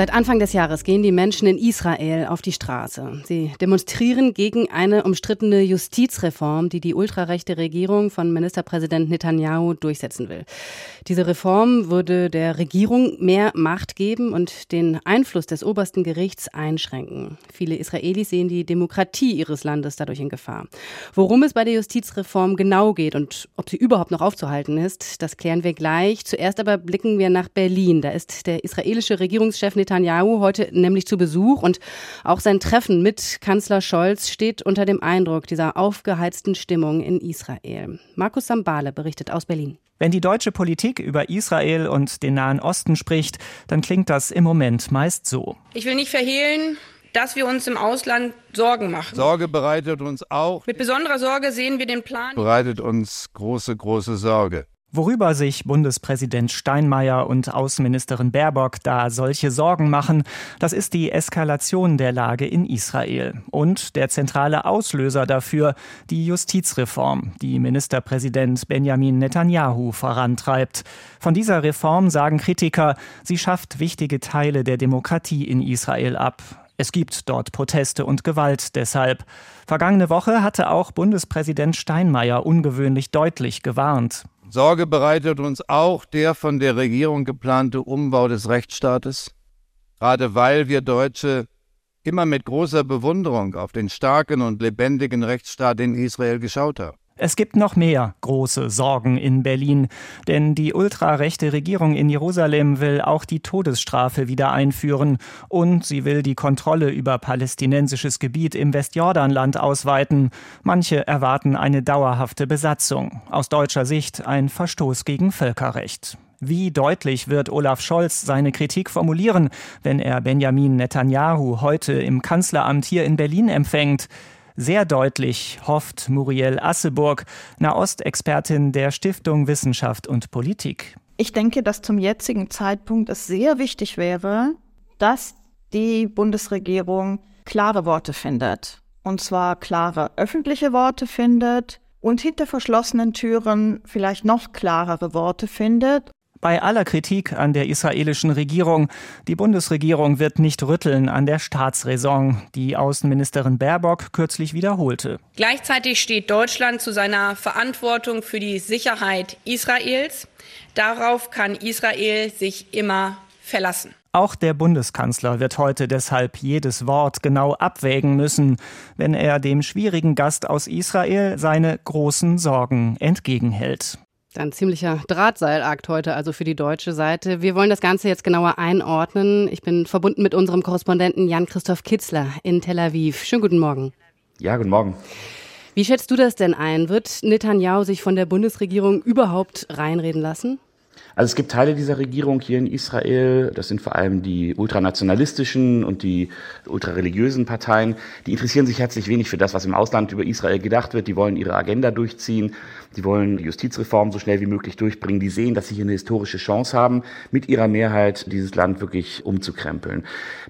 Seit Anfang des Jahres gehen die Menschen in Israel auf die Straße. Sie demonstrieren gegen eine umstrittene Justizreform, die die ultrarechte Regierung von Ministerpräsident Netanyahu durchsetzen will. Diese Reform würde der Regierung mehr Macht geben und den Einfluss des obersten Gerichts einschränken. Viele Israelis sehen die Demokratie ihres Landes dadurch in Gefahr. Worum es bei der Justizreform genau geht und ob sie überhaupt noch aufzuhalten ist, das klären wir gleich. Zuerst aber blicken wir nach Berlin. Da ist der israelische Regierungschef Netanyahu Netanyahu heute nämlich zu Besuch und auch sein Treffen mit Kanzler Scholz steht unter dem Eindruck dieser aufgeheizten Stimmung in Israel. Markus Sambale berichtet aus Berlin. Wenn die deutsche Politik über Israel und den Nahen Osten spricht, dann klingt das im Moment meist so. Ich will nicht verhehlen, dass wir uns im Ausland Sorgen machen. Sorge bereitet uns auch. Mit besonderer Sorge sehen wir den Plan. Bereitet uns große, große Sorge. Worüber sich Bundespräsident Steinmeier und Außenministerin Baerbock da solche Sorgen machen, das ist die Eskalation der Lage in Israel und der zentrale Auslöser dafür die Justizreform, die Ministerpräsident Benjamin Netanyahu vorantreibt. Von dieser Reform sagen Kritiker, sie schafft wichtige Teile der Demokratie in Israel ab. Es gibt dort Proteste und Gewalt deshalb. Vergangene Woche hatte auch Bundespräsident Steinmeier ungewöhnlich deutlich gewarnt. Sorge bereitet uns auch der von der Regierung geplante Umbau des Rechtsstaates, gerade weil wir Deutsche immer mit großer Bewunderung auf den starken und lebendigen Rechtsstaat in Israel geschaut haben. Es gibt noch mehr große Sorgen in Berlin, denn die ultrarechte Regierung in Jerusalem will auch die Todesstrafe wieder einführen und sie will die Kontrolle über palästinensisches Gebiet im Westjordanland ausweiten. Manche erwarten eine dauerhafte Besatzung. Aus deutscher Sicht ein Verstoß gegen Völkerrecht. Wie deutlich wird Olaf Scholz seine Kritik formulieren, wenn er Benjamin Netanyahu heute im Kanzleramt hier in Berlin empfängt? Sehr deutlich hofft Muriel Asseburg, Nahostexpertin der Stiftung Wissenschaft und Politik. Ich denke, dass zum jetzigen Zeitpunkt es sehr wichtig wäre, dass die Bundesregierung klare Worte findet. Und zwar klare öffentliche Worte findet und hinter verschlossenen Türen vielleicht noch klarere Worte findet bei aller Kritik an der israelischen Regierung, die Bundesregierung wird nicht rütteln an der Staatsräson, die Außenministerin Baerbock kürzlich wiederholte. Gleichzeitig steht Deutschland zu seiner Verantwortung für die Sicherheit Israels. Darauf kann Israel sich immer verlassen. Auch der Bundeskanzler wird heute deshalb jedes Wort genau abwägen müssen, wenn er dem schwierigen Gast aus Israel seine großen Sorgen entgegenhält. Ein ziemlicher Drahtseilakt heute also für die deutsche Seite. Wir wollen das Ganze jetzt genauer einordnen. Ich bin verbunden mit unserem Korrespondenten Jan-Christoph Kitzler in Tel Aviv. Schönen guten Morgen. Ja, guten Morgen. Wie schätzt du das denn ein? Wird Netanyahu sich von der Bundesregierung überhaupt reinreden lassen? Also es gibt Teile dieser Regierung hier in Israel, das sind vor allem die ultranationalistischen und die ultrareligiösen Parteien, die interessieren sich herzlich wenig für das, was im Ausland über Israel gedacht wird. Die wollen ihre Agenda durchziehen, die wollen die Justizreform so schnell wie möglich durchbringen. Die sehen, dass sie hier eine historische Chance haben, mit ihrer Mehrheit dieses Land wirklich umzukrempeln.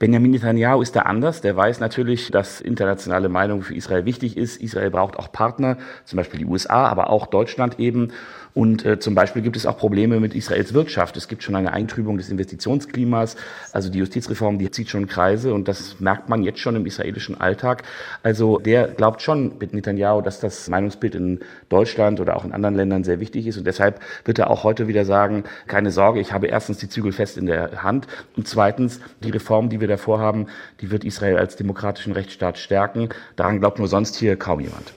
Benjamin Netanyahu ist da anders. Der weiß natürlich, dass internationale Meinung für Israel wichtig ist. Israel braucht auch Partner, zum Beispiel die USA, aber auch Deutschland eben. Und äh, zum Beispiel gibt es auch Probleme mit Israels Wirtschaft. Es gibt schon eine Eintrübung des Investitionsklimas. Also die Justizreform, die zieht schon Kreise und das merkt man jetzt schon im israelischen Alltag. Also der glaubt schon mit Netanyahu, dass das Meinungsbild in Deutschland oder auch in anderen Ländern sehr wichtig ist. Und deshalb wird er auch heute wieder sagen, keine Sorge, ich habe erstens die Zügel fest in der Hand und zweitens, die Reform, die wir davor haben, die wird Israel als demokratischen Rechtsstaat stärken. Daran glaubt nur sonst hier kaum jemand.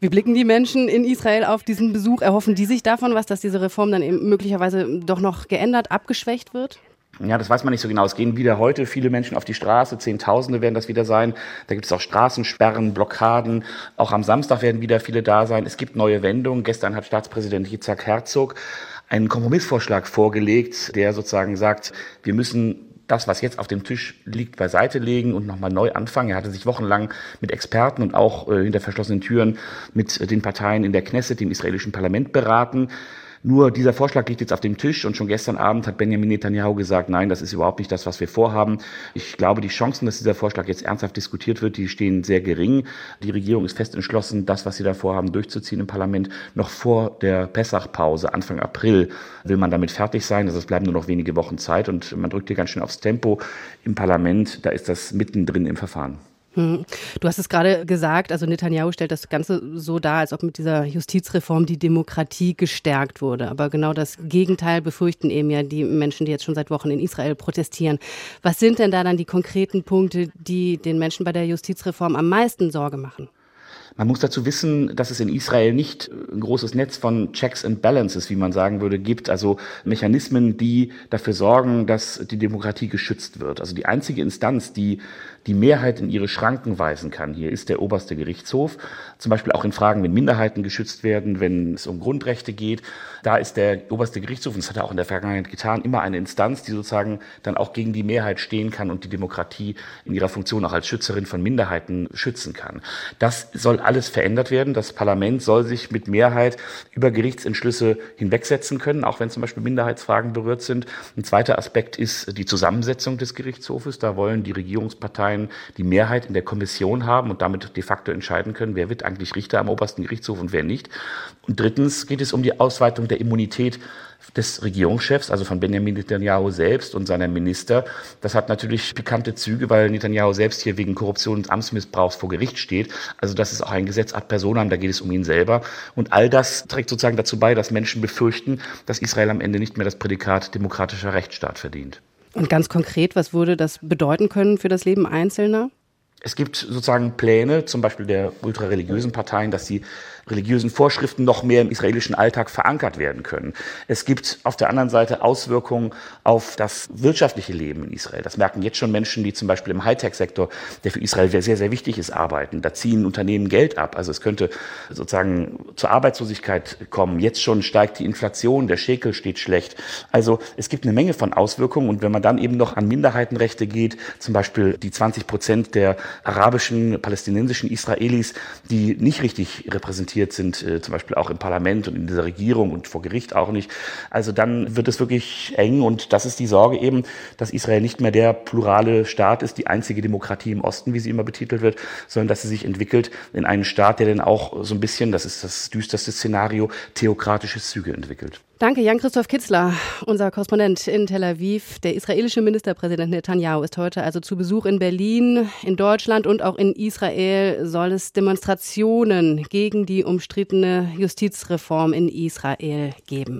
Wie blicken die Menschen in Israel auf diesen Besuch? Erhoffen die sich davon was, dass diese Reform dann eben möglicherweise doch noch geändert, abgeschwächt wird? Ja, das weiß man nicht so genau. Es gehen wieder heute viele Menschen auf die Straße, Zehntausende werden das wieder sein. Da gibt es auch Straßensperren, Blockaden. Auch am Samstag werden wieder viele da sein. Es gibt neue Wendungen. Gestern hat Staatspräsident Yitzhak Herzog einen Kompromissvorschlag vorgelegt, der sozusagen sagt, wir müssen das, was jetzt auf dem Tisch liegt, beiseite legen und nochmal neu anfangen. Er hatte sich wochenlang mit Experten und auch äh, hinter verschlossenen Türen mit den Parteien in der Knesset, dem israelischen Parlament, beraten. Nur dieser Vorschlag liegt jetzt auf dem Tisch und schon gestern Abend hat Benjamin Netanyahu gesagt, nein, das ist überhaupt nicht das, was wir vorhaben. Ich glaube, die Chancen, dass dieser Vorschlag jetzt ernsthaft diskutiert wird, die stehen sehr gering. Die Regierung ist fest entschlossen, das, was sie da vorhaben, durchzuziehen im Parlament. Noch vor der Pessachpause, Anfang April, will man damit fertig sein. Also es bleiben nur noch wenige Wochen Zeit und man drückt hier ganz schön aufs Tempo im Parlament. Da ist das mittendrin im Verfahren. Hm. Du hast es gerade gesagt, also Netanyahu stellt das Ganze so dar, als ob mit dieser Justizreform die Demokratie gestärkt wurde. Aber genau das Gegenteil befürchten eben ja die Menschen, die jetzt schon seit Wochen in Israel protestieren. Was sind denn da dann die konkreten Punkte, die den Menschen bei der Justizreform am meisten Sorge machen? Man muss dazu wissen, dass es in Israel nicht ein großes Netz von Checks and Balances, wie man sagen würde, gibt, also Mechanismen, die dafür sorgen, dass die Demokratie geschützt wird. Also die einzige Instanz, die die Mehrheit in ihre Schranken weisen kann. Hier ist der oberste Gerichtshof, zum Beispiel auch in Fragen, wenn Minderheiten geschützt werden, wenn es um Grundrechte geht. Da ist der oberste Gerichtshof, und das hat er auch in der Vergangenheit getan, immer eine Instanz, die sozusagen dann auch gegen die Mehrheit stehen kann und die Demokratie in ihrer Funktion auch als Schützerin von Minderheiten schützen kann. Das soll alles verändert werden. Das Parlament soll sich mit Mehrheit über Gerichtsentschlüsse hinwegsetzen können, auch wenn zum Beispiel Minderheitsfragen berührt sind. Ein zweiter Aspekt ist die Zusammensetzung des Gerichtshofes. Da wollen die Regierungsparteien die Mehrheit in der Kommission haben und damit de facto entscheiden können, wer wird eigentlich Richter am obersten Gerichtshof und wer nicht. Und drittens geht es um die Ausweitung der Immunität des Regierungschefs, also von Benjamin Netanyahu selbst und seiner Minister. Das hat natürlich pikante Züge, weil Netanyahu selbst hier wegen Korruption und Amtsmissbrauchs vor Gericht steht. Also das ist auch ein Gesetz ad personam, da geht es um ihn selber. Und all das trägt sozusagen dazu bei, dass Menschen befürchten, dass Israel am Ende nicht mehr das Prädikat demokratischer Rechtsstaat verdient. Und ganz konkret, was würde das bedeuten können für das Leben Einzelner? Es gibt sozusagen Pläne, zum Beispiel der ultrareligiösen Parteien, dass sie religiösen Vorschriften noch mehr im israelischen Alltag verankert werden können. Es gibt auf der anderen Seite Auswirkungen auf das wirtschaftliche Leben in Israel. Das merken jetzt schon Menschen, die zum Beispiel im Hightech-Sektor, der für Israel sehr, sehr wichtig ist, arbeiten. Da ziehen Unternehmen Geld ab. Also es könnte sozusagen zur Arbeitslosigkeit kommen. Jetzt schon steigt die Inflation, der Schekel steht schlecht. Also es gibt eine Menge von Auswirkungen. Und wenn man dann eben noch an Minderheitenrechte geht, zum Beispiel die 20 Prozent der arabischen, palästinensischen Israelis, die nicht richtig repräsentiert sind, äh, zum Beispiel auch im Parlament und in dieser Regierung und vor Gericht auch nicht. Also dann wird es wirklich eng und das ist die Sorge eben, dass Israel nicht mehr der plurale Staat ist, die einzige Demokratie im Osten, wie sie immer betitelt wird, sondern dass sie sich entwickelt in einen Staat, der dann auch so ein bisschen, das ist das düsterste Szenario, theokratische Züge entwickelt. Danke, Jan-Christoph Kitzler, unser Korrespondent in Tel Aviv. Der israelische Ministerpräsident Netanyahu ist heute also zu Besuch in Berlin. In Deutschland und auch in Israel soll es Demonstrationen gegen die umstrittene Justizreform in Israel geben.